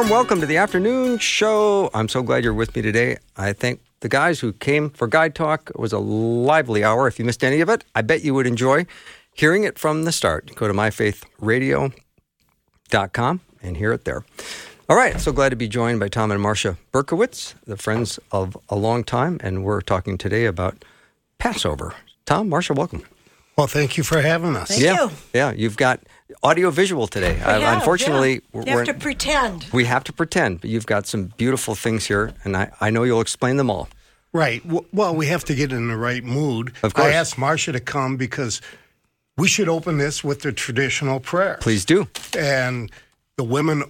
Warm welcome to the afternoon show. I'm so glad you're with me today. I thank the guys who came for Guide Talk. It was a lively hour. If you missed any of it, I bet you would enjoy hearing it from the start. Go to myfaithradio.com and hear it there. All right, so glad to be joined by Thom and Marsha Berkowitz, the friends of a long time, and we're talking today about Passover. Thom, Marsha, welcome. Well, thank you for having us. Thank yeah, you. yeah, you've got audio visual today. Have, unfortunately, yeah. we're, You have to pretend. we have to pretend, but you've got some beautiful things here, and I, I know you'll explain them all. Right. Well, we have to get in the right mood. Of course. I asked Marsha to come because we should open this with the traditional prayer. Please do. And the women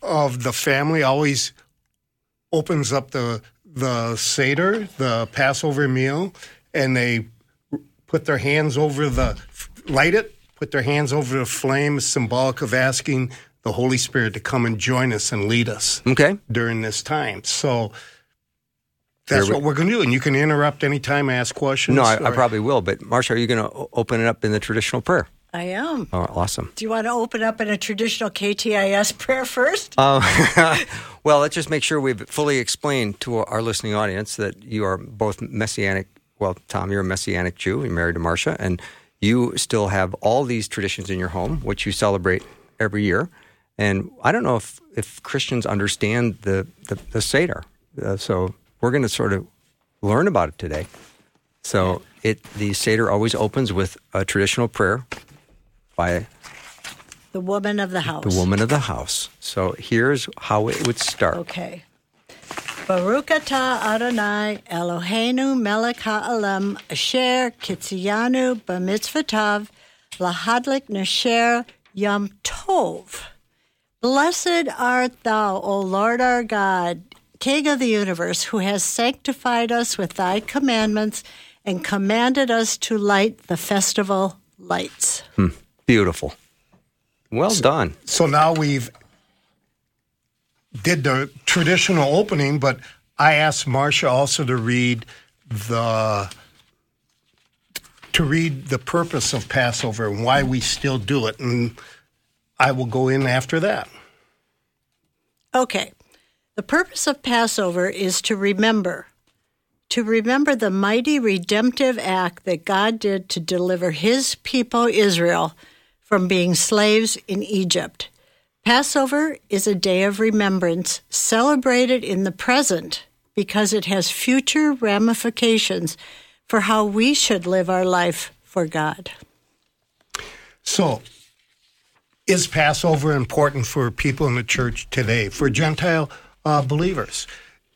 of the family always opens up the the seder, the Passover meal, and they put their hands over the light it, put their hands over the flame, symbolic of asking the Holy Spirit to come and join us and lead us. Okay. during this time. So that's we- what we're going to do. And you can interrupt anytime, ask questions. No, I, I probably will. But Marsha, are you going to open it up in the traditional prayer? I am. Oh, awesome. Do you want to open up in a traditional KTIS prayer first? Uh, well, let's just make sure we've fully explained to our listening audience that you are both messianic. Well, Thom, you're a messianic Jew. You're married to Marsha, and you still have all these traditions in your home, which you celebrate every year. And I don't know if, if Christians understand the, the, the Seder. Uh, so we're going to sort of learn about it today. So it the Seder always opens with a traditional prayer by the woman of the house. the woman of the house. So here's how it would start. Okay. Baruch atah Adonai Eloheinu melech ha'olam asher kitzianu b'mitzvotav lahadlik nesher yom tov. Blessed art thou, O Lord our God, King of the universe, who has sanctified us with thy commandments and commanded us to light the festival lights. Hmm. Beautiful. Well done. So now we've did the traditional opening, but I asked Marsha also to read the to read the purpose of Passover and why we still do it, and I will go in after that. Okay. The purpose of Passover is to remember, to remember the mighty redemptive act that God did to deliver his people Israel from being slaves in Egypt. Passover is a day of remembrance celebrated in the present because it has future ramifications for how we should live our life for God. So, is Passover important for people in the church today, for Gentile uh, believers?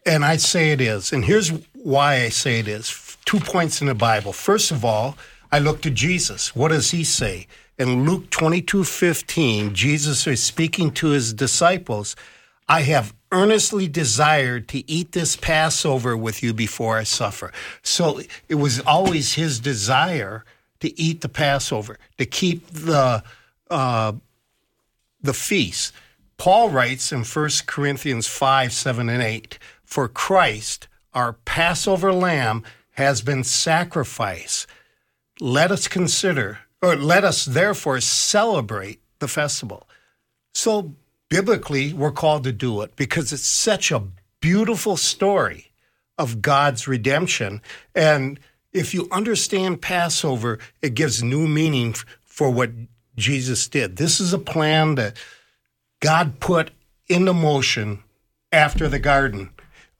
And I say it is. And here's why I say it is. Two points in the Bible. First of all, I look to Jesus. What does he say? In Luke 22 15, Jesus is speaking to his disciples. I have earnestly desired to eat this Passover with you before I suffer. So it was always his desire to eat the Passover, to keep the uh, the feast. Paul writes in 1 Corinthians 5, 7, and 8 For Christ, our Passover lamb, has been sacrificed. Let us consider, or let us therefore celebrate the festival. So, biblically, we're called to do it because it's such a beautiful story of God's redemption. And if you understand Passover, it gives new meaning for what Jesus did. This is a plan that God put into motion after the garden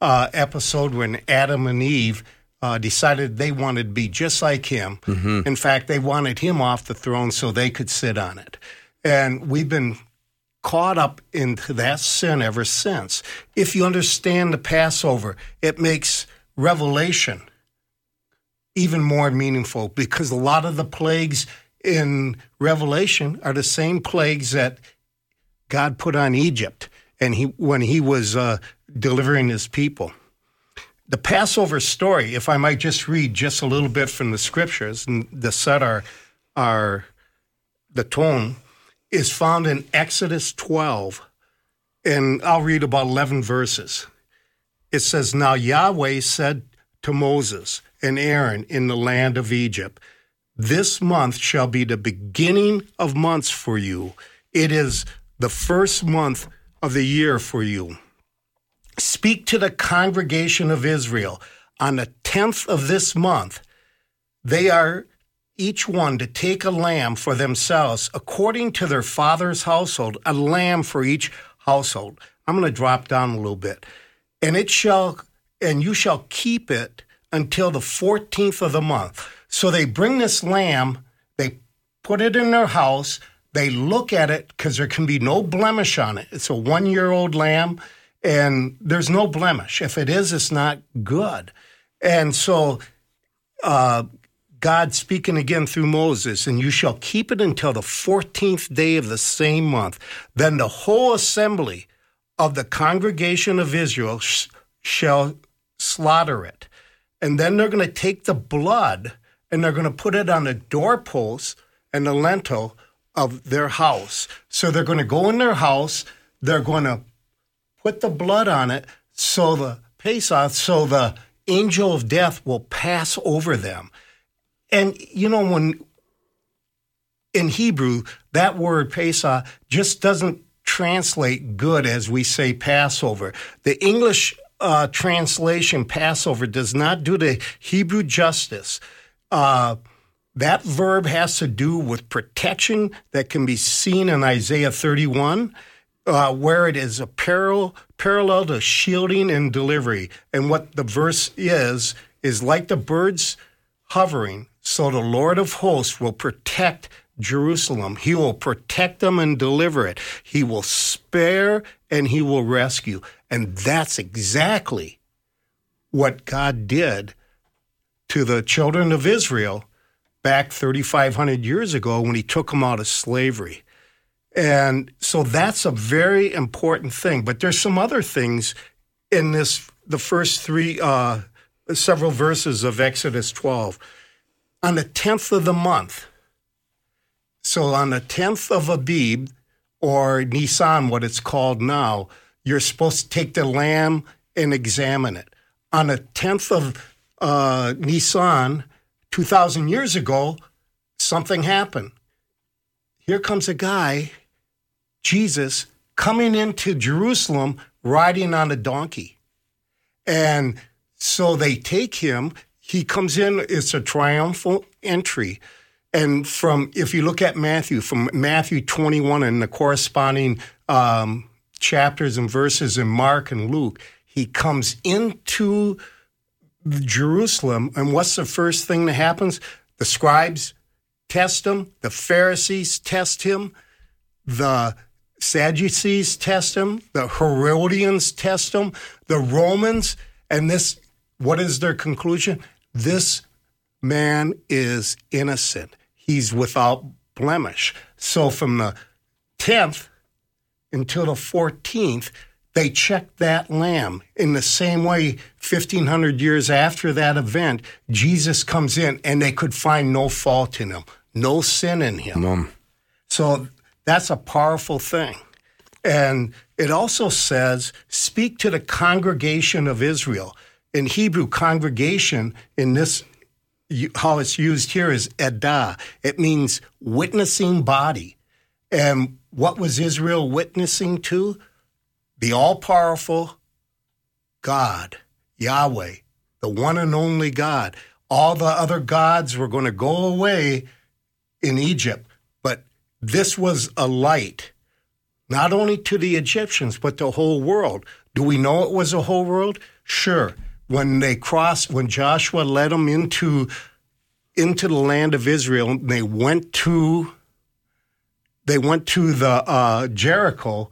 uh, episode when Adam and Eve uh, decided they wanted to be just like him. In fact, they wanted him off the throne so they could sit on it. And we've been caught up into that sin ever since. If you understand the Passover, it makes Revelation even more meaningful because a lot of the plagues in Revelation are the same plagues that God put on Egypt. and he when he was uh, delivering his people. The Passover story, if I might just read just a little bit from the scriptures and to set our our the tone, is found in Exodus 12, and I'll read about 11 verses. It says, Now Yahweh said to Moses and Aaron in the land of Egypt, This month shall be the beginning of months for you. It is the first month of the year for you. Speak to the congregation of Israel on the 10th of this month. They are each one to take a lamb for themselves according to their father's household, a lamb for each household. I'm going to drop down a little bit. And it shall, and you shall keep it until the 14th of the month. So they bring this lamb, they put it in their house, they look at it because there can be no blemish on it. It's a one year old lamb and there's no blemish. If it is, it's not good. And so, uh, God speaking again through Moses, and you shall keep it until the 14th day of the same month. Then the whole assembly of the congregation of Israel sh- shall slaughter it. And then they're going to take the blood and they're going to put it on the doorpost and the lintel of their house. So they're going to go in their house, they're going to put the blood on it so the Pesach, so the angel of death will pass over them. And you know, when in Hebrew, that word Pesach just doesn't translate good as we say Passover. The English uh, translation Passover does not do the Hebrew justice. Uh, that verb has to do with protection that can be seen in Isaiah 31, uh, where it is a parallel, parallel to shielding and delivery. And what the verse is, is like the birds hovering, so the Lord of hosts will protect Jerusalem. He will protect them and deliver it. He will spare and he will rescue. And that's exactly what God did to the children of Israel back 3,500 years ago when he took them out of slavery. And so that's a very important thing. But there's some other things in this, the first three, uh, several verses of Exodus 12. On the 10th of the month, so on the 10th of Abib, or Nisan, what it's called now, you're supposed to take the lamb and examine it. On the 10th of uh, Nisan, 2,000 years ago, something happened. Here comes a guy, Jesus, coming into Jerusalem riding on a donkey. And so they take him. He comes in, it's a triumphal entry. And from, if you look at Matthew, from Matthew 21 and the corresponding um, chapters and verses in Mark and Luke, he comes into Jerusalem. And what's the first thing that happens? The scribes test him, the Pharisees test him, the Sadducees test him, the Herodians test him, the Romans, and this, what is their conclusion? This man is innocent. He's without blemish. So from the 10th until the 14th, they checked that lamb. In the same way, 1500 years after that event, Jesus comes in and they could find no fault in him, no sin in him. Mom. So that's a powerful thing. And it also says, speak to the congregation of Israel. In Hebrew, congregation in this, how it's used here is edah. It means witnessing body. And what was Israel witnessing to? the all powerful God, Yahweh, the one and only God. All the other gods were going to go away in Egypt, this was a light, not only to the Egyptians, but the whole world. Do we know it was a whole world? Sure. When they crossed, when Joshua led them into into the land of Israel, they went to they went to the uh, Jericho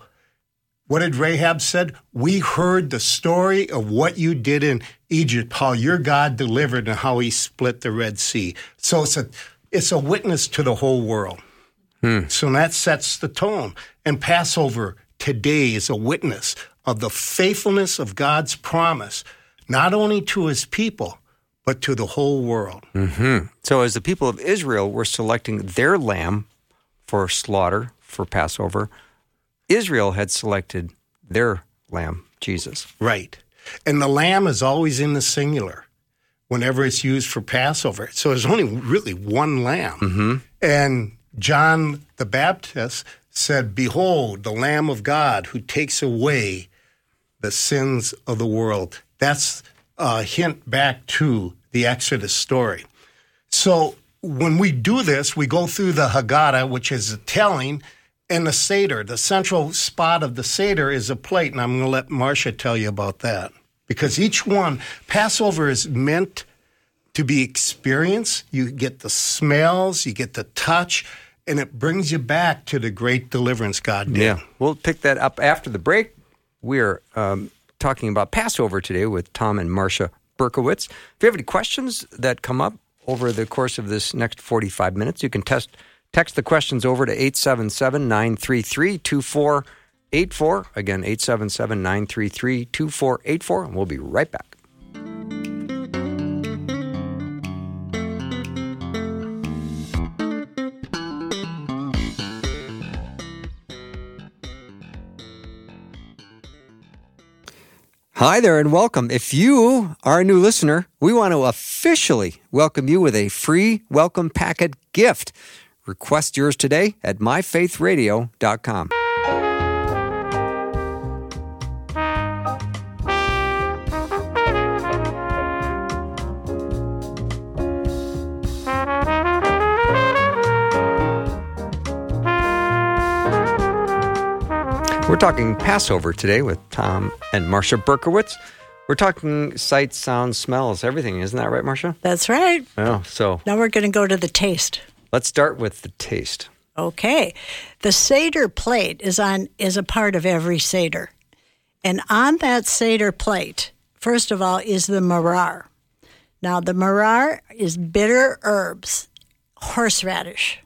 what did Rahab said? We heard the story of what you did in Egypt, how your God delivered and how he split the Red Sea. So it's a it's a witness to the whole world. Hmm. So that sets the tone. And Passover today is a witness of the faithfulness of God's promise, not only to his people, but to the whole world. Mm-hmm. So, as the people of Israel were selecting their lamb for slaughter for Passover, Israel had selected their lamb, Jesus. Right. And the lamb is always in the singular whenever it's used for Passover. So there's only really one lamb. Mm-hmm. And John the Baptist said, Behold, the Lamb of God who takes away the sins of the world. That's a hint back to the Exodus story. So when we do this, we go through the Haggadah, which is a telling, and the Seder. The central spot of the Seder is a plate, and I'm going to let Marsha tell you about that. Because each one, Passover is meant to be experienced. You get the smells, you get the touch, and it brings you back to the great deliverance God did. Yeah. We'll pick that up after the break. We're um, talking about Passover today with Thom and Marsha Berkowitz. If you have any questions that come up over the course of this next 45 minutes, you can test, text the questions over to 877 933 2484. Again, 877 933 2484. And we'll be right back. Hi there and welcome. If you are a new listener, we want to officially welcome you with a free welcome packet gift. Request yours today at myfaithradio.com. We're talking Passover today with Thom and Marsha Berkowitz. We're talking sights, sounds, smells, everything. Isn't that right, Marsha? That's right. Oh, so Now we're going to go to the taste. let's start with the taste. Okay. The Seder plate is on is a part of every Seder. And on that Seder plate, first of all, is the maror. Now the maror is bitter herbs, horseradish.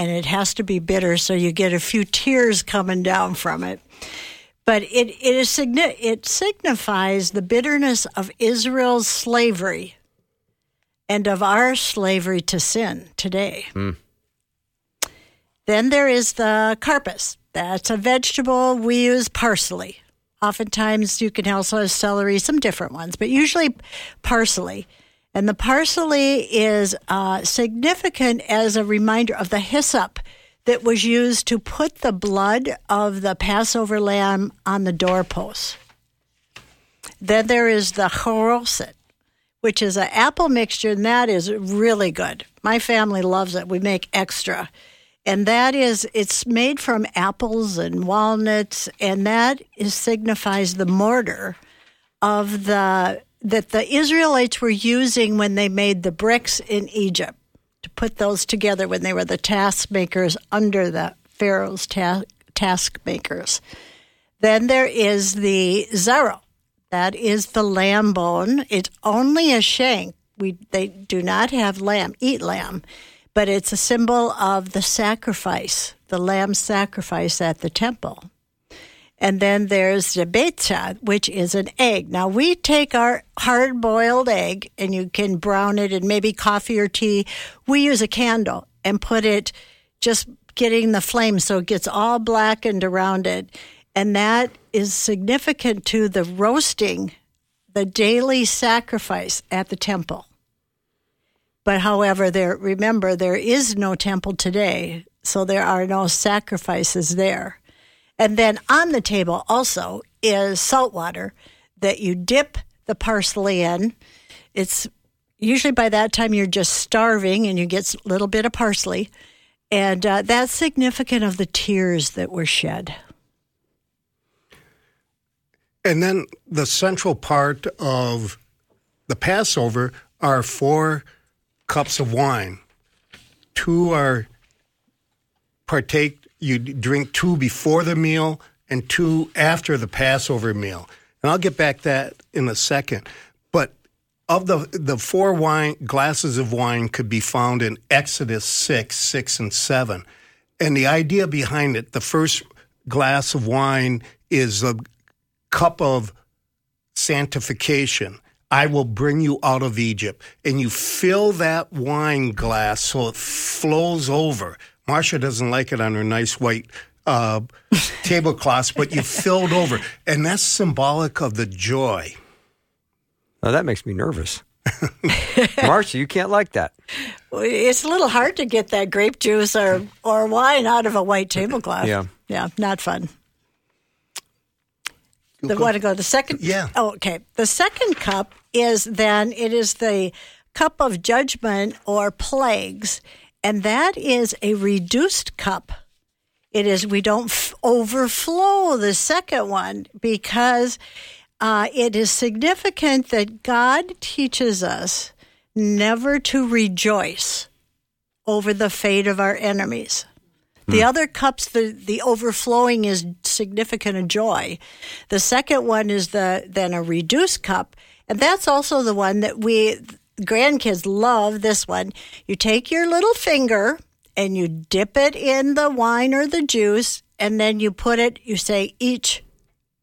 And it has to be bitter so you get a few tears coming down from it. But it, it is it signifies the bitterness of Israel's slavery and of our slavery to sin today. Hmm. Then there is the karpas. That's a vegetable. We use parsley. Oftentimes you can also have celery, some different ones, but usually parsley. And the parsley is uh, significant as a reminder of the hyssop that was used to put the blood of the Passover lamb on the doorpost. Then there is the choroset, which is an apple mixture, and that is really good. My family loves it. We make extra. And that is, it's made from apples and walnuts, and that is signifies the mortar of the that the Israelites were using when they made the bricks in Egypt to put those together when they were the task makers under the Pharaoh's ta- task makers. Then there is the zero. That is the lamb bone. It's only a shank. We they do not have lamb, eat lamb, but it's a symbol of the sacrifice, the lamb sacrifice at the temple. And then there's the betza, which is an egg. Now we take our hard boiled egg and you can brown it in maybe coffee or tea. We use a candle and put it just getting the flame so it gets all blackened around it. And that is significant to the roasting, the daily sacrifice at the temple. But however, there remember there is no temple today, so there are no sacrifices there. And then on the table also is salt water that you dip the parsley in. It's usually by that time you're just starving and you get a little bit of parsley. And uh, that's significant of the tears that were shed. And then the central part of the Passover are four cups of wine. Two are partake, you drink two before the meal and two after the Passover meal. And I'll get back to that in a second. But of the the four wine glasses of wine could be found in Exodus 6, 6 and 7. And the idea behind it, the first glass of wine is a cup of sanctification. I will bring you out of Egypt. And you fill that wine glass so it flows over. Marsha doesn't like it on her nice white uh, tablecloths, but you filled over. And that's symbolic of the joy. Oh, that makes me nervous. Marsha, you can't like that. It's a little hard to get that grape juice or, or wine out of a white tablecloth. Yeah. Yeah, not fun. The want to go the second? Yeah. Oh, okay. The second cup is then it is the cup of judgment or plagues, and that is a reduced cup. It is we don't f- overflow the second one because uh, it is significant that God teaches us never to rejoice over the fate of our enemies. The other cups, the, the overflowing is significant of joy. The second one is the then a reduced cup, and that's also the one that we grandkids love. This one, you take your little finger and you dip it in the wine or the juice, and then you put it. You say each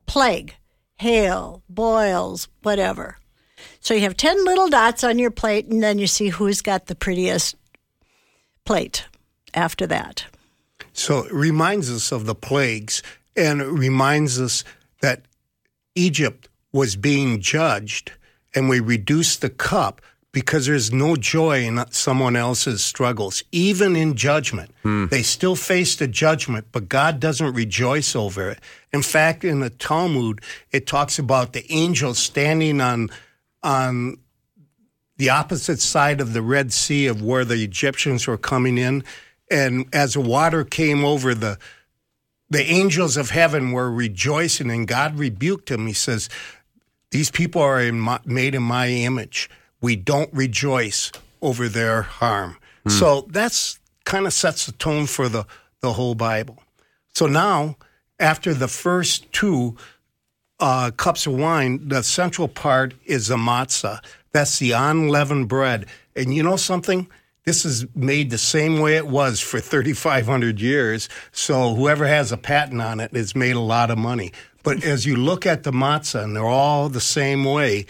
plague, hail, boils, whatever. So you have ten little dots on your plate, and then you see who's got the prettiest plate after that. So it reminds us of the plagues and it reminds us that Egypt was being judged and we reduce the cup because there's no joy in someone else's struggles. Even in judgment, hmm. they still face the judgment, but God doesn't rejoice over it. In fact, in the Talmud, it talks about the angels standing on on the opposite side of the Red Sea of where the Egyptians were coming in. And as the water came over the the angels of heaven were rejoicing, and God rebuked them. He says, "These people are in my, made in my image. We don't rejoice over their harm." So that's kind of sets the tone for the the whole Bible. So now, after the first two uh, cups of wine, the central part is the matzah. That's the unleavened bread. And you know something? This is made the same way it was for 3,500 years. So whoever has a patent on it has made a lot of money. But as you look at the matzah, and they're all the same way,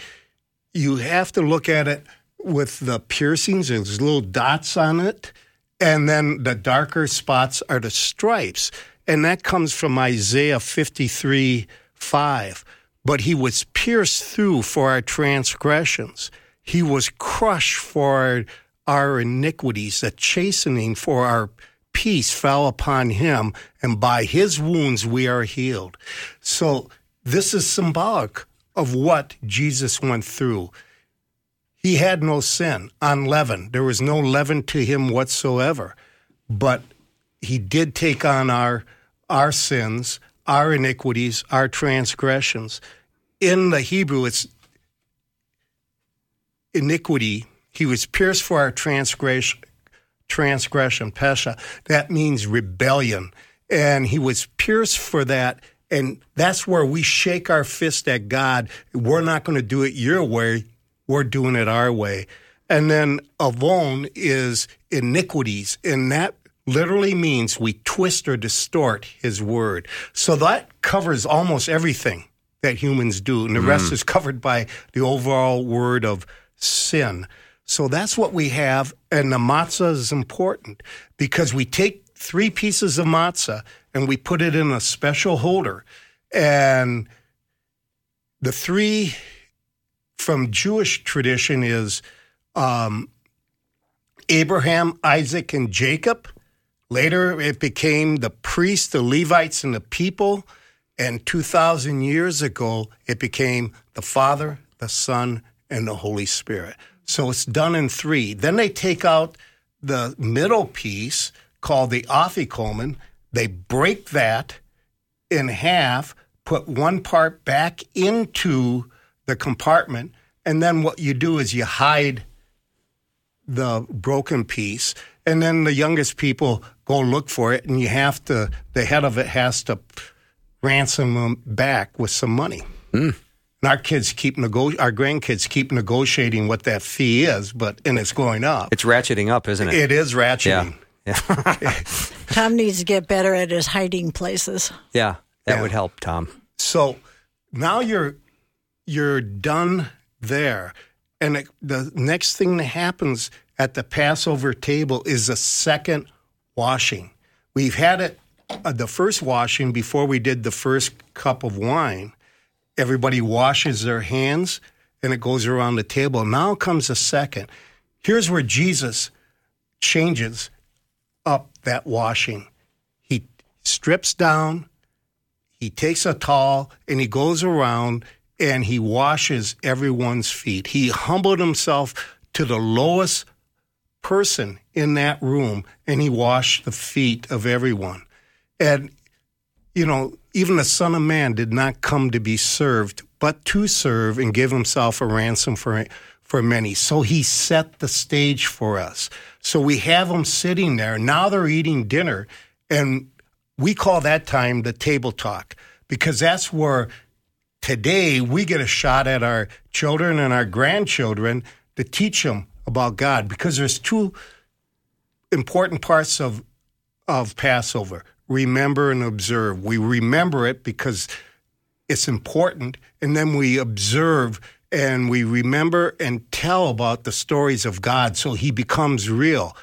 you have to look at it with the piercings. And there's little dots on it. And then the darker spots are the stripes. And that comes from Isaiah 53 5. But he was pierced through for our transgressions, he was crushed for our, our iniquities, the chastening for our peace fell upon him, and by his wounds we are healed. So, this is symbolic of what Jesus went through. He had no sin, unleavened. There was no leaven to him whatsoever. But he did take on our our sins, our iniquities, our transgressions. In the Hebrew, it's iniquity. He was pierced for our transgression, transgression, pesha. That means rebellion. And he was pierced for that. And that's where we shake our fist at God. We're not going to do it your way. We're doing it our way. And then avon is iniquities. And that literally means we twist or distort his word. So that covers almost everything that humans do. And the rest mm. is covered by the overall word of sin. So that's what we have. And the matzah is important because we take three pieces of matzah and we put it in a special holder. And the three from Jewish tradition is um, Abraham, Isaac, and Jacob. Later, it became the priests, the Levites, and the people. And 2,000 years ago, it became the Father, the Son, and the Holy Spirit. So it's done in three. Then they take out the middle piece called the afikomen. They break that in half, put one part back into the compartment, and then what you do is you hide the broken piece, and then the youngest people go look for it, and you have to, the head of it has to ransom them back with some money. Mm. And our kids keep nego- our grandkids keep negotiating what that fee is, but and it's going up. It's ratcheting up, isn't it? It is ratcheting. Thom needs to get better at his hiding places. Yeah, that Yeah. would help, Thom. So now you're you're done there, and it, the next thing that happens at the Passover table is a second washing. We've had it uh, the first washing before we did the first cup of wine. Everybody washes their hands, and it goes around the table. Now comes a second. Here's where Jesus changes up that washing. He strips down, he takes a towel and he goes around and he washes everyone's feet. He humbled himself to the lowest person in that room and he washed the feet of everyone. And, you know, even the Son of Man did not come to be served, but to serve and give himself a ransom for, for many. So he set the stage for us. So we have them sitting there. Now they're eating dinner. And we call that time the table talk because that's where today we get a shot at our children and our grandchildren to teach them about God because there's two important parts of of Passover. Remember and observe. We remember it because it's important and then we observe and we remember and tell about the stories of God so he becomes real.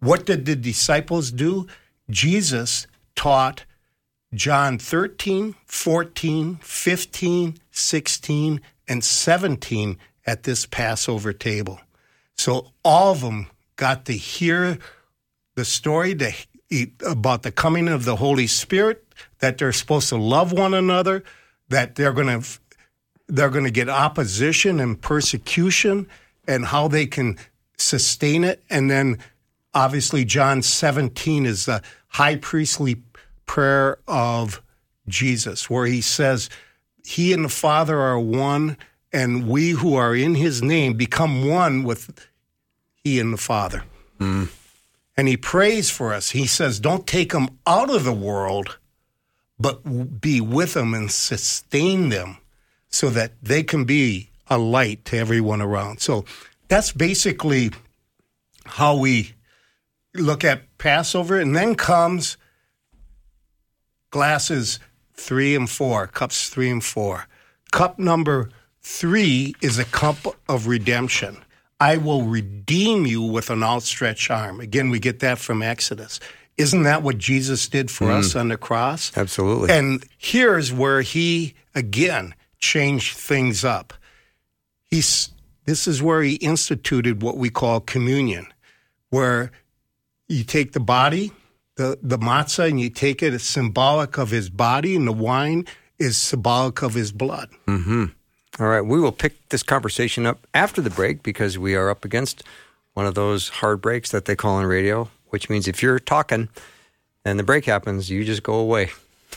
What did the disciples do? Jesus taught John 13, 14, 15, 16, and 17 at this Passover table. So all of them got to hear the story to, about the coming of the Holy Spirit, that they're supposed to love one another, that they're going to they're going to get opposition and persecution and how they can sustain it. And then obviously John 17 is the high priestly prayer of Jesus, where he says, He and the Father are one, and we who are in his name become one with he and the Father. Hmm. And he prays for us. He says, Don't take them out of the world, but be with them and sustain them so that they can be a light to everyone around. So that's basically how we look at Passover. And then comes glasses three and four, cups three and four. Cup number three is a cup of redemption. I will redeem you with an outstretched arm. Again, we get that from Exodus. Isn't that what Jesus did for us mm. on the cross? Absolutely. And here's where he again changed things up. He's this is where he instituted what we call communion, where you take the body, the, the matzah, and you take it as symbolic of his body, and the wine is symbolic of his blood. Mm-hmm. All right, we will pick this conversation up after the break because we are up against one of those hard breaks that they call on radio, which means if you're talking and the break happens, you just go away.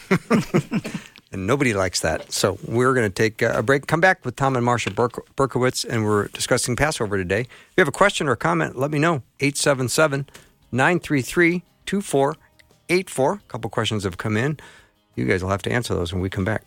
and nobody likes that. So we're going to take a break, come back with Thom and Marsha Berk- Berkowitz, and we're discussing Passover today. If you have a question or a comment, let me know. 877 933 2484. A couple questions have come in. You guys will have to answer those when we come back.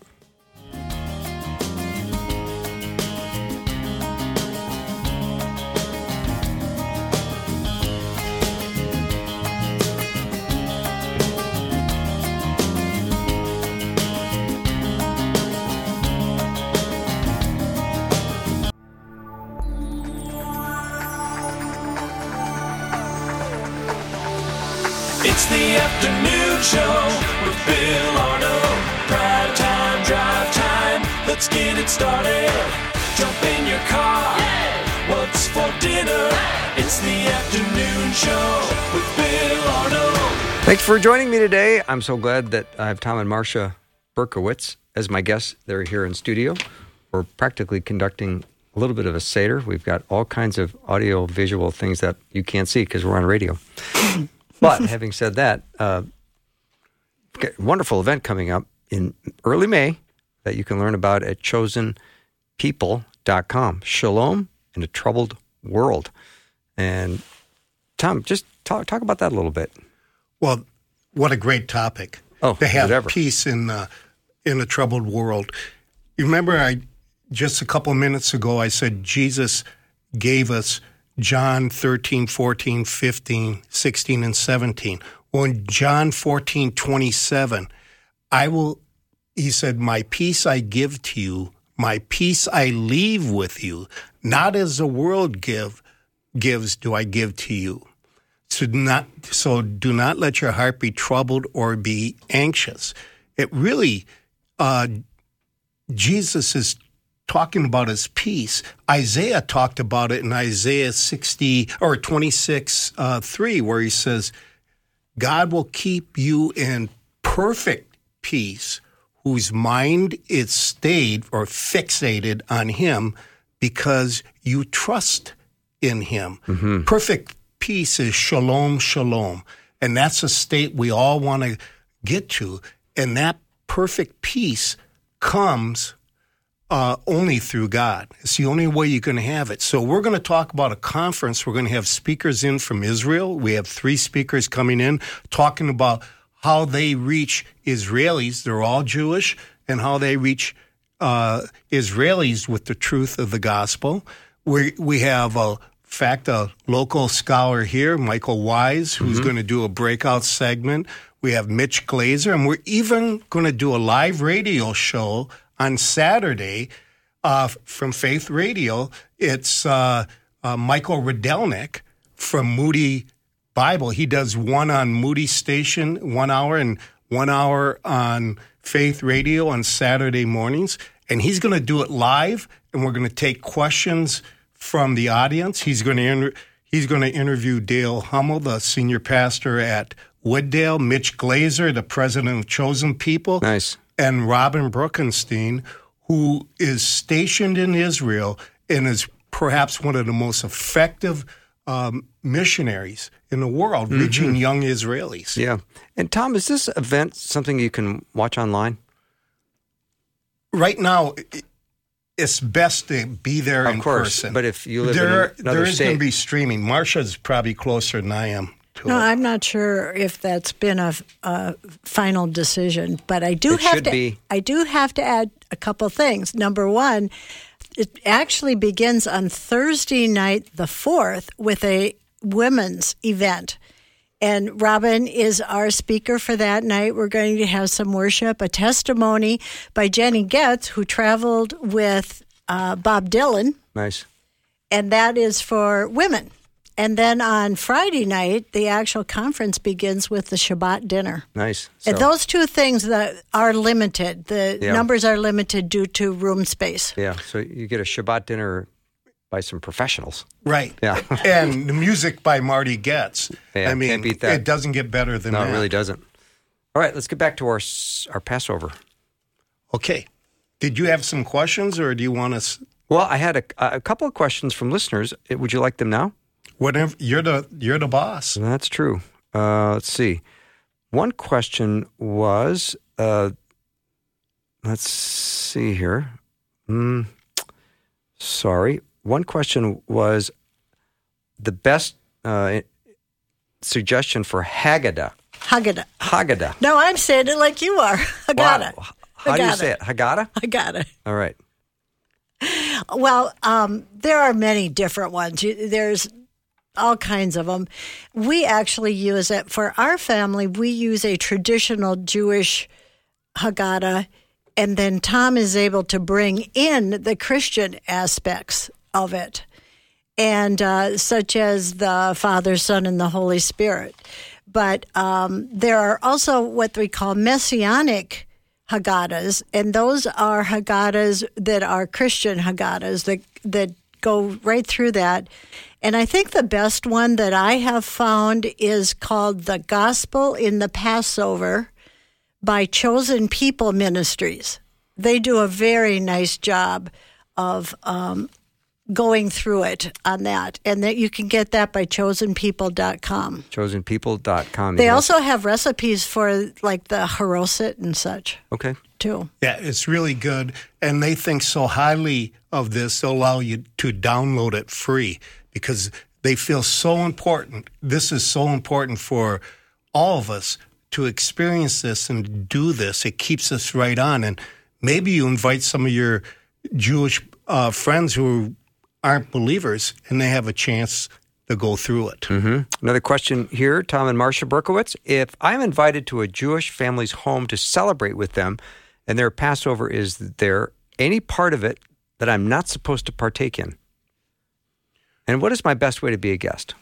Thanks for joining me today. I'm so glad that I have Thom and Marsha Berkowitz as my guests. They're here in studio. We're practically conducting a little bit of a Seder. We've got all kinds of audio visual things that you can't see because we're on radio. but having said that, uh, wonderful event coming up in early May that you can learn about at chosenpeople.com. Shalom in a troubled world. And Thom, just talk, talk about that a little bit. Well, what a great topic. Oh, to have it ever. peace in uh, in a troubled world. You remember, I just a couple minutes ago, I said Jesus gave us John 13, 14, 15, 16, and 17. Well, in John 14, 27, I will, he said, My peace I give to you, my peace I leave with you, not as the world give gives do I give to you. So do not so do not let your heart be troubled or be anxious. It really uh, Jesus is talking about his peace. Isaiah talked about it in Isaiah 60 or 26 uh, 3, where he says, God will keep you in perfect peace, whose mind is stayed or fixated on him because you trust in him. Perfect peace is shalom, shalom. And that's a state we all want to get to. And that perfect peace comes uh, only through God. It's the only way you're going to have it. So we're going to talk about a conference. We're going to have speakers in from Israel. We have three speakers coming in talking about how they reach Israelis. They're all Jewish, and how they reach uh, Israelis with the truth of the gospel. We we have a fact a local scholar here, Michael Wise, who's going to do a breakout segment. We have Mitch Glaser, and we're even going to do a live radio show on Saturday uh, from Faith Radio. It's uh, uh, Michael Rydelnik from Moody Bible. He does one on Moody Station, one hour, and one hour on Faith Radio on Saturday mornings. And he's going to do it live, and we're going to take questions from the audience. He's going to inter- he's going to interview Dale Hummel, the senior pastor at Wooddale, Mitch Glaser, the president of Chosen People, Nice. and Robin Bruckenstein, who is stationed in Israel and is perhaps one of the most effective um, missionaries in the world, reaching young Israelis. Yeah. And Thom, is this event something you can watch online? Right now, it's best to be there Of in course, person. but if you live in there, another there is going to be streaming. Marsha's probably closer than I am to No, it. I'm not sure if that's been a, a final decision, but I do It have to. be. I do have to add a couple things. Number one, it actually begins on Thursday night, the fourth, with a women's event. And Robin is our speaker for that night. We're going to have some worship, a testimony by Jenny Getz, who traveled with uh, Bob Dylan Nice. and that is for women. And then on Friday night, the actual conference begins with the Shabbat dinner. Nice. and those two things that are limited. The Yeah. numbers are limited due to room space. yeah. So you get a Shabbat dinner by some professionals. Right. Yeah. and the music by Marty Goetz. Yeah, I mean, can't beat that. it doesn't get better than No, that. it really doesn't. All right, let's get back to our our Passover. Okay. Did you have some questions, or do you want us? Well, I had a, a couple of questions from listeners. Uh, Would you like them now? Whatever. You're the you're the boss. That's true. Uh, let's see. One question was, uh, let's see here. Mm, sorry. One question was the best uh, suggestion for Haggadah. Haggadah. Haggadah. No, I'm saying it like you are. Haggadah. Wow. How do you Haggadah. say it? Haggadah? Haggadah. All right. Well, um, there are many different ones. There's all kinds of them. We actually use it for our family. We use a traditional Jewish Haggadah, and then Thom is able to bring in the Christian aspects of it, and uh, such as the Father, Son, and the Holy Spirit. But um, there are also what we call messianic Haggadahs, and those are Haggadahs that are Christian Haggadahs that that go right through that. And I think the best one that I have found is called "The Gospel in the Passover" by Chosen People Ministries. They do a very nice job of um, going through it on that, and that you can get that by chosenpeople.com. Chosenpeople.com. They You know- also have recipes for like the haroset and such Okay. too. Yeah, it's really good, and they think so highly of this. They'll allow you to download it free because they feel so important. This is so important for all of us to experience this and do this. It keeps us right on, and maybe you invite some of your Jewish uh, friends who aren't believers and they have a chance to go through it. Mm-hmm. Another question here, Thom and Marsha Berkowitz. If I'm invited to a Jewish family's home to celebrate with them and their Passover is there, any part of it that I'm not supposed to partake in? And what is my best way to be a guest?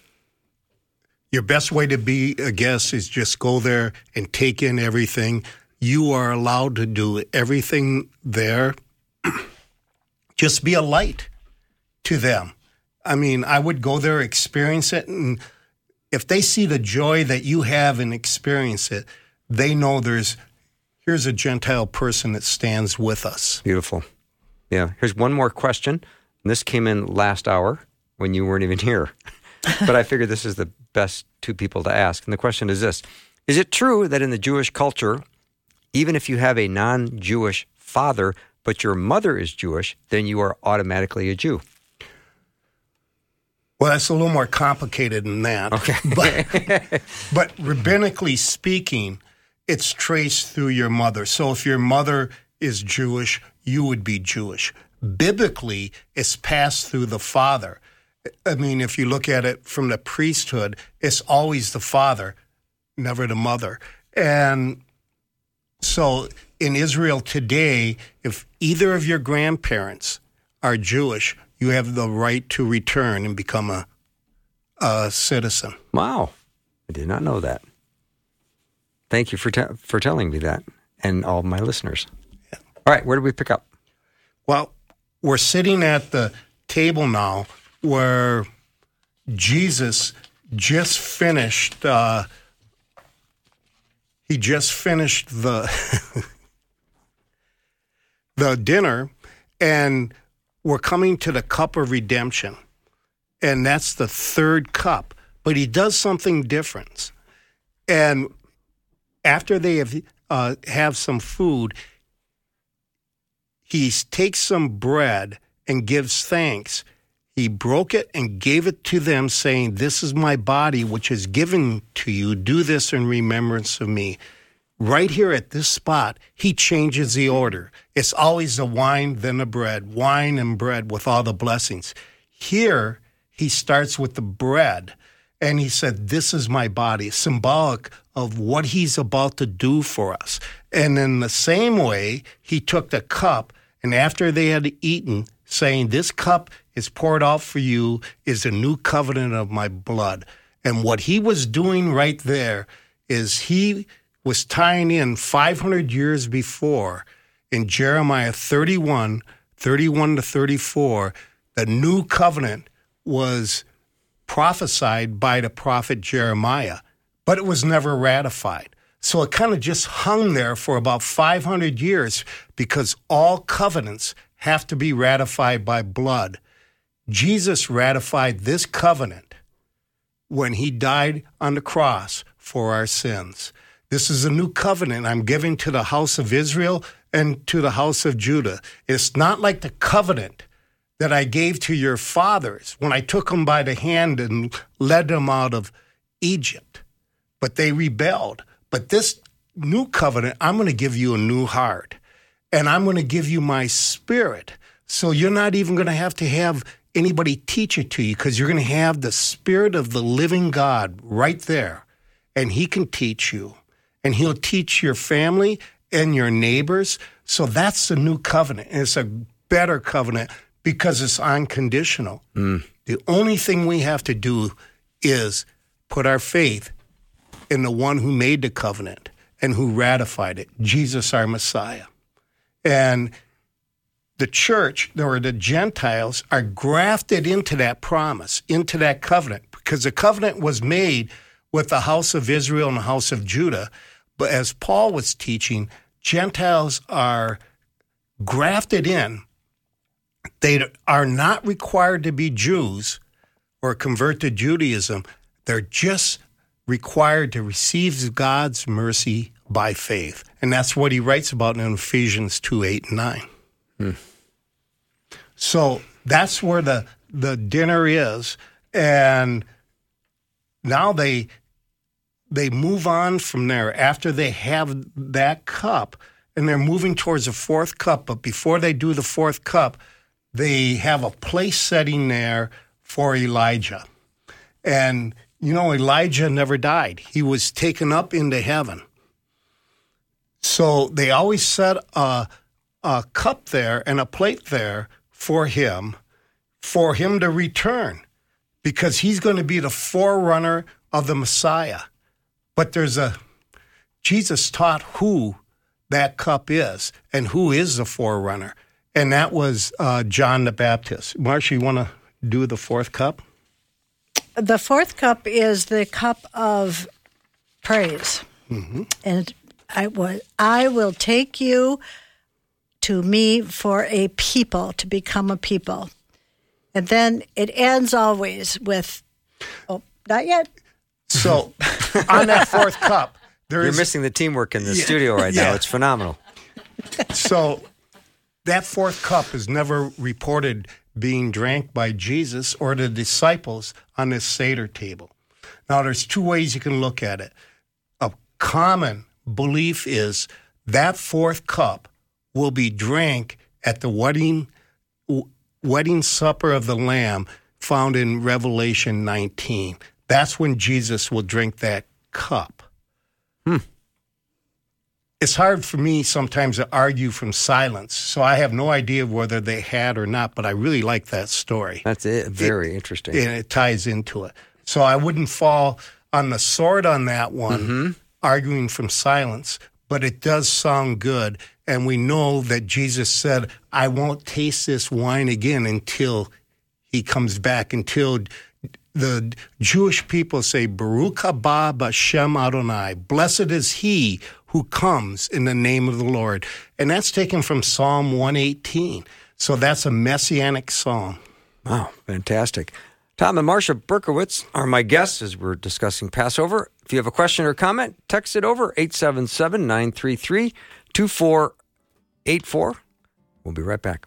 Your best way to be a guest is just go there and take in everything. You are allowed to do everything there. just be a light to them. I mean, I would go there, experience it, and if they see the joy that you have and experience it, they know there's here's a Gentile person that stands with us. Beautiful. Yeah. Here's one more question. And this came in last hour when you weren't even here. but I figured this is the best two people to ask. And the question is this Is it true that in the Jewish culture, even if you have a non Jewish father, but your mother is Jewish, then you are automatically a Jew? Well, that's a little more complicated than that. Okay. but, but rabbinically speaking, it's traced through your mother. So if your mother is Jewish, you would be Jewish. Biblically, it's passed through the father. I mean, if you look at it from the priesthood, it's always the father, never the mother. And so in Israel today, if either of your grandparents are Jewish, you have the right to return and become a, a citizen. Wow. I did not know that. Thank you for, te- for telling me that and all my listeners. All right, where do we pick up? Well, we're sitting at the table now where Jesus just finished. Uh, he just finished the the dinner, and we're coming to the cup of redemption, and that's the third cup. But he does something different, and after they have uh, have some food, he takes some bread and gives thanks. He broke it and gave it to them, saying, This is my body, which is given to you. Do this in remembrance of me. Right here at this spot, he changes the order. It's always the wine, then the bread, wine and bread with all the blessings. Here, he starts with the bread and he said, This is my body, symbolic of what he's about to do for us. And in the same way, he took the cup, and after they had eaten, saying, This cup is poured out for you, is a new covenant of my blood. And what he was doing right there is he was tying in 500 years before in Jeremiah 31, 31 to 34, the new covenant was prophesied by the prophet Jeremiah, but it was never ratified. So it kind of just hung there for about 500 years because all covenants have to be ratified by blood. Jesus ratified this covenant when he died on the cross for our sins. This is a new covenant I'm giving to the house of Israel and to the house of Judah. It's not like the covenant that I gave to your fathers when I took them by the hand and led them out of Egypt. But they rebelled. But this new covenant, I'm going to give you a new heart and I'm going to give you my spirit. So you're not even going to have to have anybody teach it to you because you're going to have the spirit of the living God right there. And he can teach you and he'll teach your family and your neighbors. So that's the new covenant. And it's a better covenant because it's unconditional. Mm. The only thing we have to do is put our faith in the one who made the covenant and who ratified it, Jesus our Messiah. And the church, or the Gentiles, are grafted into that promise, into that covenant, because the covenant was made with the house of Israel and the house of Judah. But as Paul was teaching, Gentiles are grafted in. They are not required to be Jews or convert to Judaism. They're just required to receive God's mercy by faith. And that's what he writes about in Ephesians 2 8 and 9. Hmm. So that's where the, the dinner is. And now they they move on from there after they have that cup and they're moving towards the fourth cup. But before they do the fourth cup, they have a place setting there for Elijah. And, you know, Elijah never died, he was taken up into heaven. So they always set a, a cup there and a plate there for him, for him to return, because he's going to be the forerunner of the Messiah. But there's a, Jesus taught who that cup is and who is the forerunner. And that was uh, John the Baptist. Marsha, you want to do the fourth cup? The fourth cup is the cup of praise. And I will, I will take you to me for a people, to become a people. And then it ends always with, oh, not yet. So on that fourth cup, there You're is missing the teamwork in the Yeah. studio right Yeah. now. It's phenomenal. so that fourth cup is never reported being drank by Jesus or the disciples on this Seder table. Now, there's two ways you can look at it. A common belief is that fourth cup will be drank at the wedding w- wedding supper of the Lamb found in Revelation 19. That's when Jesus will drink that cup hmm. it's hard for me sometimes to argue from silence. So I have no idea whether they had or not, but I really like that story. That's it. Very interesting. And it ties into it. So I wouldn't fall on the sword on that one, mm-hmm. arguing from silence, but it does sound good. And we know that Jesus said, I won't taste this wine again until he comes back, until the Jewish people say, Baruch haba Bashem Adonai. Blessed is he who comes in the name of the Lord. And that's taken from Psalm 118. So that's a messianic song. Wow, fantastic. Thom and Marsha Berkowitz are my guests as we're discussing Passover. If you have a question or comment, text it over 877 933 2484. We'll be right back.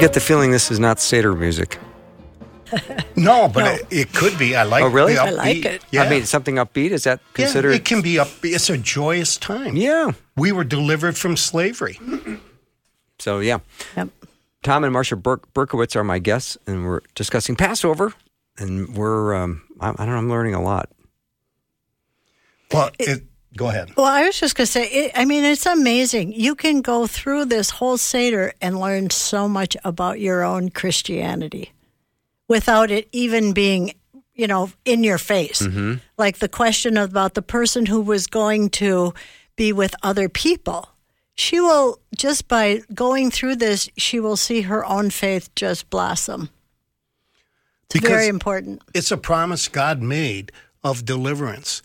get the feeling this is not Seder music. No, but No. It, it could be. I like Oh, really? the I like it. Yeah. I mean, something upbeat. Is that Yeah, considered? it can be upbeat. It's a joyous time. yeah. We were delivered from slavery. So, yeah. Yep. Thom and Marsha Berk- Berkowitz are my guests, and we're discussing Passover. And we're, um, I, I don't know, I'm learning a lot. Well, it, go ahead. Well, I was just going to say, it, I mean, it's amazing. You can go through this whole Seder and learn so much about your own Christianity without it even being, you know, in your face. Mm-hmm. Like the question about the person who was going to be with other people. She will, just by going through this, she will see her own faith just blossom. It's very important. it's a promise God made of deliverance.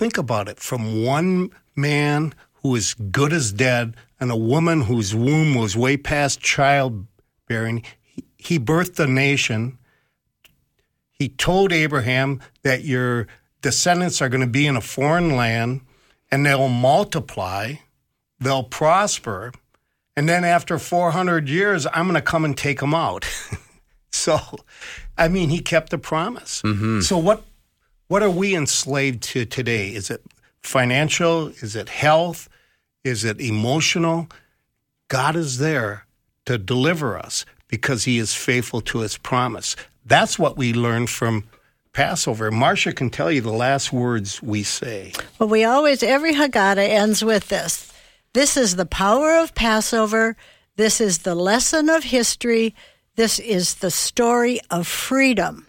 Think about it from one man who is good as dead and a woman whose womb was way past childbearing. He, he birthed a nation. He told Abraham that your descendants are going to be in a foreign land and they'll multiply, they'll prosper, and then after 400 years, I'm going to come and take them out. So, I mean, he kept the promise. Mm-hmm. So, what what are we enslaved to today? Is it financial? Is it health? Is it emotional? God is there to deliver us because He is faithful to His promise. That's what we learn from Passover. Marsha can tell you the last words we say. Well, we always, every Haggadah ends with this. This is the power of Passover. This is the lesson of history. This is the story of freedom.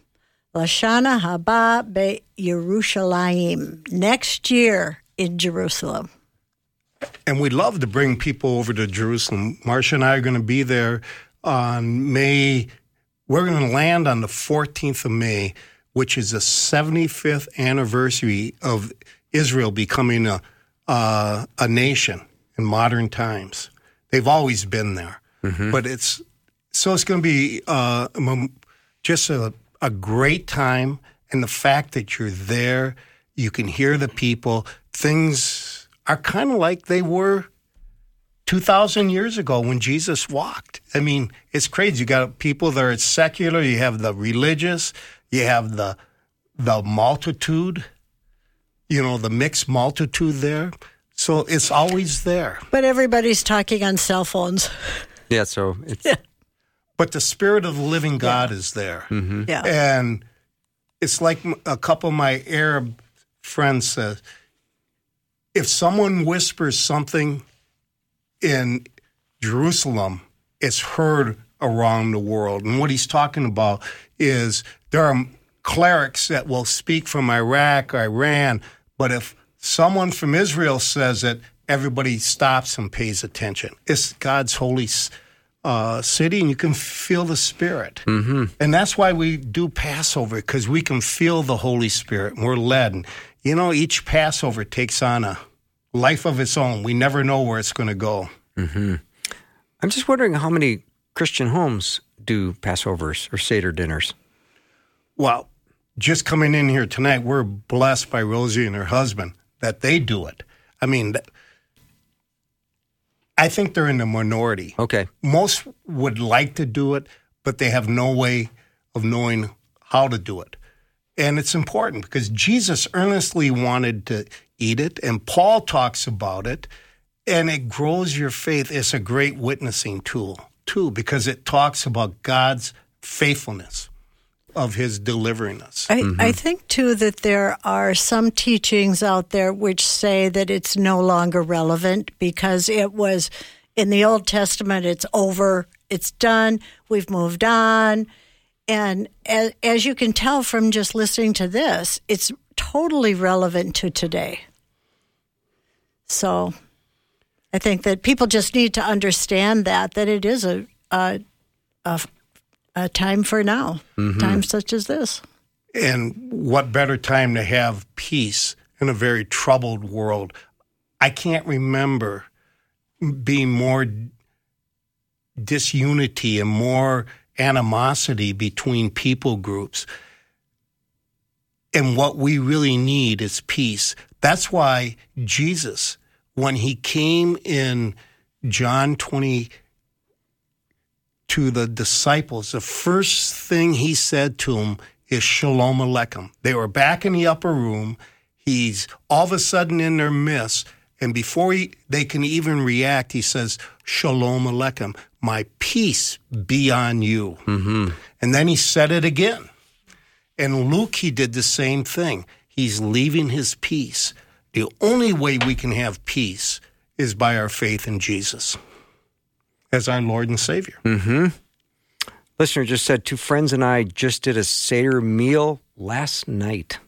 Lashana Haba Be Yerushalayim. Next year in Jerusalem. And we'd love to bring people over to Jerusalem. Marsha and I are going to be there on May. We're going to land on the 14th of May, which is the 75th anniversary of Israel becoming a uh, a nation in modern times. They've always been there, but it's so it's going to be uh, mem- just a, a great time, and the fact that you're there, you can hear the people. Things are kind of like they were 2,000 years ago when Jesus walked. I mean, it's crazy. You got people that are secular, you have the religious, you have the the multitude, you know, the mixed multitude there. So it's always there. But everybody's talking on cell phones. Yeah, so it's But the spirit of the living God is there. Mm-hmm. Yeah. And it's like a couple of my Arab friends said, if someone whispers something in Jerusalem, it's heard around the world. And what he's talking about is there are clerics that will speak from Iraq, Iran, but if someone from Israel says it, everybody stops and pays attention. It's God's holy uh, city, and you can feel the Spirit. Mm-hmm. And that's why we do Passover, because we can feel the Holy Spirit, and we're led. And, you know, each Passover takes on a life of its own. We never know where it's going to go. I'm just wondering how many Christian homes do Passovers or Seder dinners. Well, just coming in here tonight, we're blessed by Rosie and her husband that they do it. I mean, I think they're in the minority. Okay. Most would like to do it, but they have no way of knowing how to do it. And it's important because Jesus earnestly wanted to eat it, and Paul talks about it, and it grows your faith. It's a great witnessing tool, too, because it talks about God's faithfulness of his delivering us. I, mm-hmm. I think too that there are some teachings out there which say that it's no longer relevant because it was in the Old Testament, it's over, it's done, we've moved on. And as, as you can tell from just listening to this, it's totally relevant to today. So I think that people just need to understand that, that it is a, a, a, a time for now, mm-hmm. times such as this. And what better time to have peace in a very troubled world? I can't remember being more disunity and more animosity between people groups. And what we really need is peace. That's why Jesus, when he came in John 20, to the disciples, the first thing he said to them is Shalom Aleichem. They were back in the upper room. He's all of a sudden in their midst. And before he, they can even react, he says, Shalom Aleichem, my peace be on you. Mm-hmm. And then he said it again. And Luke, he did the same thing. He's leaving his peace. The only way we can have peace is by our faith in Jesus as our Lord and Savior. Mm-hmm. Listener just said, two friends and I just did a Seder meal last night.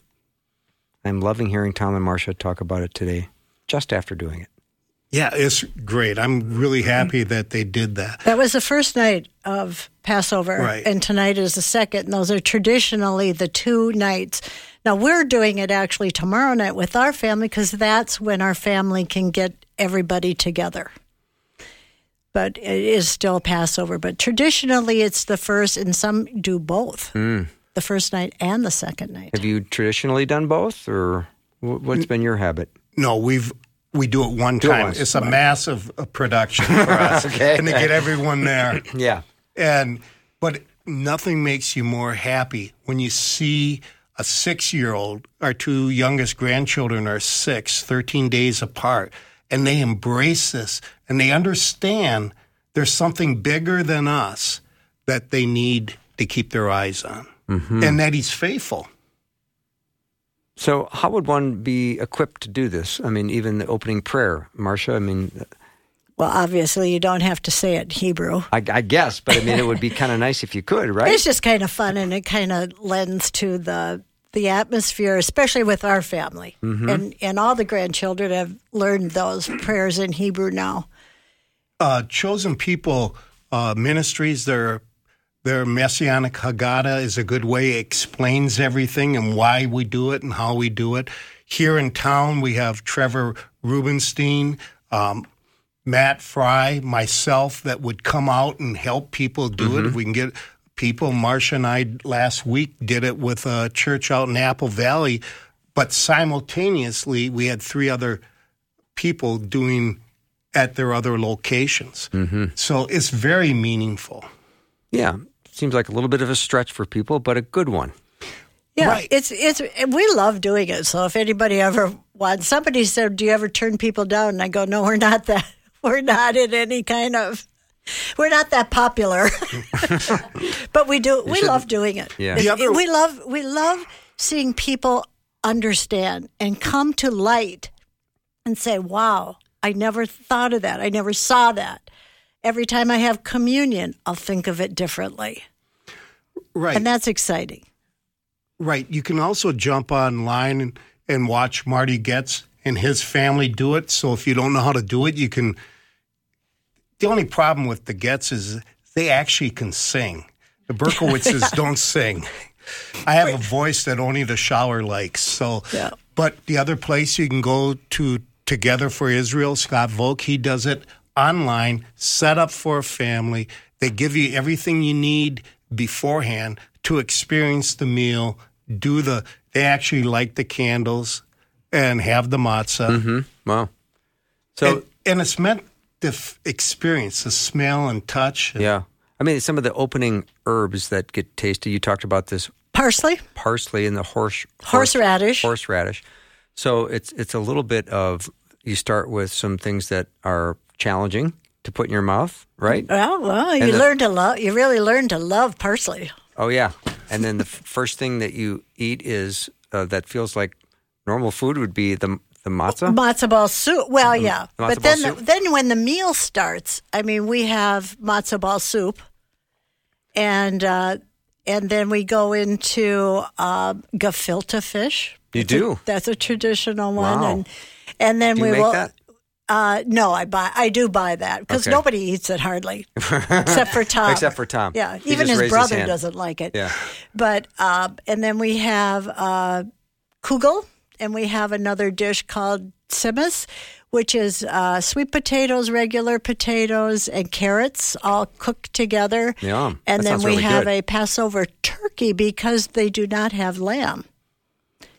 I'm loving hearing Thom and Marsha talk about it today, just after doing it. Yeah, it's great. I'm really happy that they did that. That was the first night of Passover, Right. and tonight is the second. And those are traditionally the two nights. Now we're doing it actually tomorrow night with our family because that's when our family can get everybody together. But it is still Passover. But traditionally, it's the first, and some do both the first night and the second night. Have you traditionally done both, or what's been your habit? No, we've we do it one it time. once. It's a massive uh, production for us, Okay. and to get everyone there. Yeah. And but nothing makes you more happy when you see a six-year-old. Our two youngest grandchildren are six, 13 days apart, and they embrace this and they understand there's something bigger than us that they need to keep their eyes on, mm-hmm. and that He's faithful. So, how would one be equipped to do this? I mean, even the opening prayer, Marsha. I mean, uh, Well, obviously, you don't have to say it in Hebrew. I, I guess, but I mean, it would be kind of nice if you could, right? It's just kind of fun, and it kind of lends to the the atmosphere, especially with our family. Mm-hmm. And and all the grandchildren have learned those prayers in Hebrew now. Uh, chosen people uh, ministries. Their their Messianic Haggadah is a good way. It explains everything and why we do it and how we do it. Here in town, we have Trevor Rubenstein, um, Matt Fry, myself that would come out and help people do it. If we can get people, Marsha and I last week did it with a church out in Apple Valley, but simultaneously we had three other people doing at their other locations. Mm-hmm. So it's very meaningful. Yeah. Seems like a little bit of a stretch for people, but a good one. Yeah, Right. it's it's we love doing it. So if anybody ever wants, somebody said, "Do you ever turn people down?" And I go, "No, we're not that. We're not in any kind of. We're not that popular, but we do. We love doing it. Yeah. Other- we love we love seeing people understand and come to light and say, "Wow, I never thought of that. I never saw that." Every time I have communion, I'll think of it differently, Right. and that's exciting. Right. You can also jump online and, and watch Marty Goetz and his family do it. So if you don't know how to do it, you can. The only problem with the Getz is they actually can sing. The Berkowitzes don't sing. I have a voice that only the shower likes. So, Yeah. but the other place you can go to Together for Israel, Scott Volk, he does it online, set up for a family. They give you everything you need beforehand to experience the meal, do the, they actually light the candles and have the matzah. Mm-hmm. Wow. So, and, and it's meant to f- experience the smell and touch. yeah. I mean, some of the opening herbs that get tasted, you talked about this Parsley. parsley and the horse Horseradish. Horseradish. So it's it's a little bit of you start with some things that are challenging to put in your mouth, right? Well, well, you the- learn to love. You really learn to love parsley. Oh yeah. And then the first thing that you eat is uh, that feels like normal food would be the the matzah. Matzo ball soup. Well, yeah, Matzo but then soup? then when the meal starts, I mean, we have matzo ball soup, and uh, and then we go into uh, gefilte fish. You That's a- do? that's a traditional one, Wow. and and then we will. that? Uh, no, I buy. I do buy that because Okay. nobody eats it hardly, except for Thom. Except for Thom. Yeah, He even his raised his brother doesn't like it. Yeah. But uh, and then we have uh, kugel, and we have another dish called tzimmes, which is uh, sweet potatoes, regular potatoes, and carrots all cooked together. Yum. And then we really have good. a Passover turkey because they do not have lamb.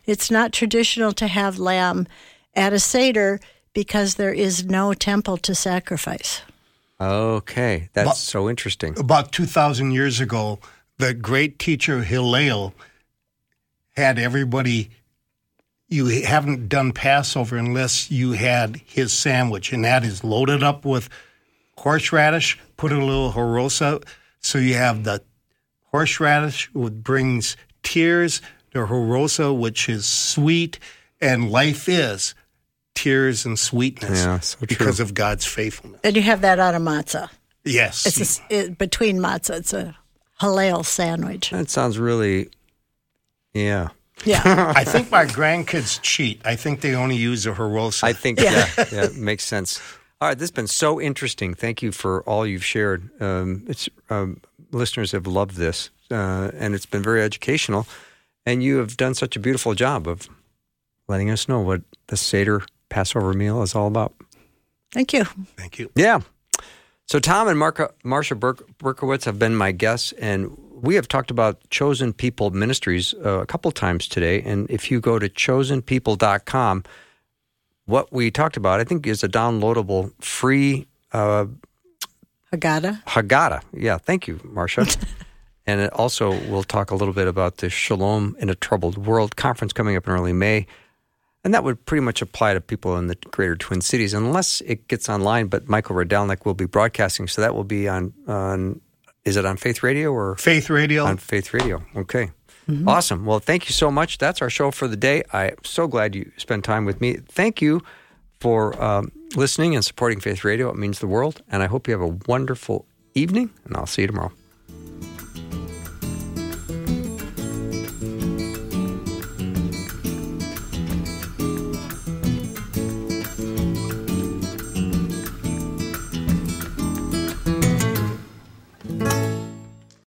It's not traditional to have lamb at a seder because there is no temple to sacrifice. Okay, that's But- so interesting. about 2,000 years ago, the great teacher Hillel had everybody, you haven't done Passover unless you had his sandwich, and that is loaded up with horseradish, put a little horosa. So you have the horseradish, which brings tears, the horosa, which is sweet, and life is tears and sweetness Yeah, so because of God's faithfulness. And you have that on a matzah. Yes. It's a s it, between matzah. It's a Hillel sandwich. That sounds really, yeah. Yeah. I think my grandkids cheat. I think they only use a Horosa. I think yeah, yeah, it makes sense. All right, this has been so interesting. Thank you for all you've shared. Um, it's um, listeners have loved this, uh, and it's been very educational. And you have done such a beautiful job of letting us know what the Seder Passover meal is all about. Thank you. Thank you. Yeah. So Thom and Marka, Marsha Berk, Berkowitz have been my guests, and we have talked about Chosen People Ministries uh, a couple times today. And if you go to chosenpeople.com, what we talked about, I think, is a downloadable free uh, Haggadah. Haggadah. Yeah, thank you, Marsha. and it also, we'll talk a little bit about the Shalom in a Troubled World conference coming up in early May. And that would pretty much apply to people in the greater Twin Cities, unless it gets online. But Michael Rydelnik will be broadcasting, so that will be on. on is it on Faith Radio or Faith Radio. on Faith Radio? Okay, awesome. Well, thank you so much. That's our show for the day. I'm so glad you spent time with me. Thank you for um, listening and supporting Faith Radio. It means the world. And I hope you have a wonderful evening. And I'll see you tomorrow.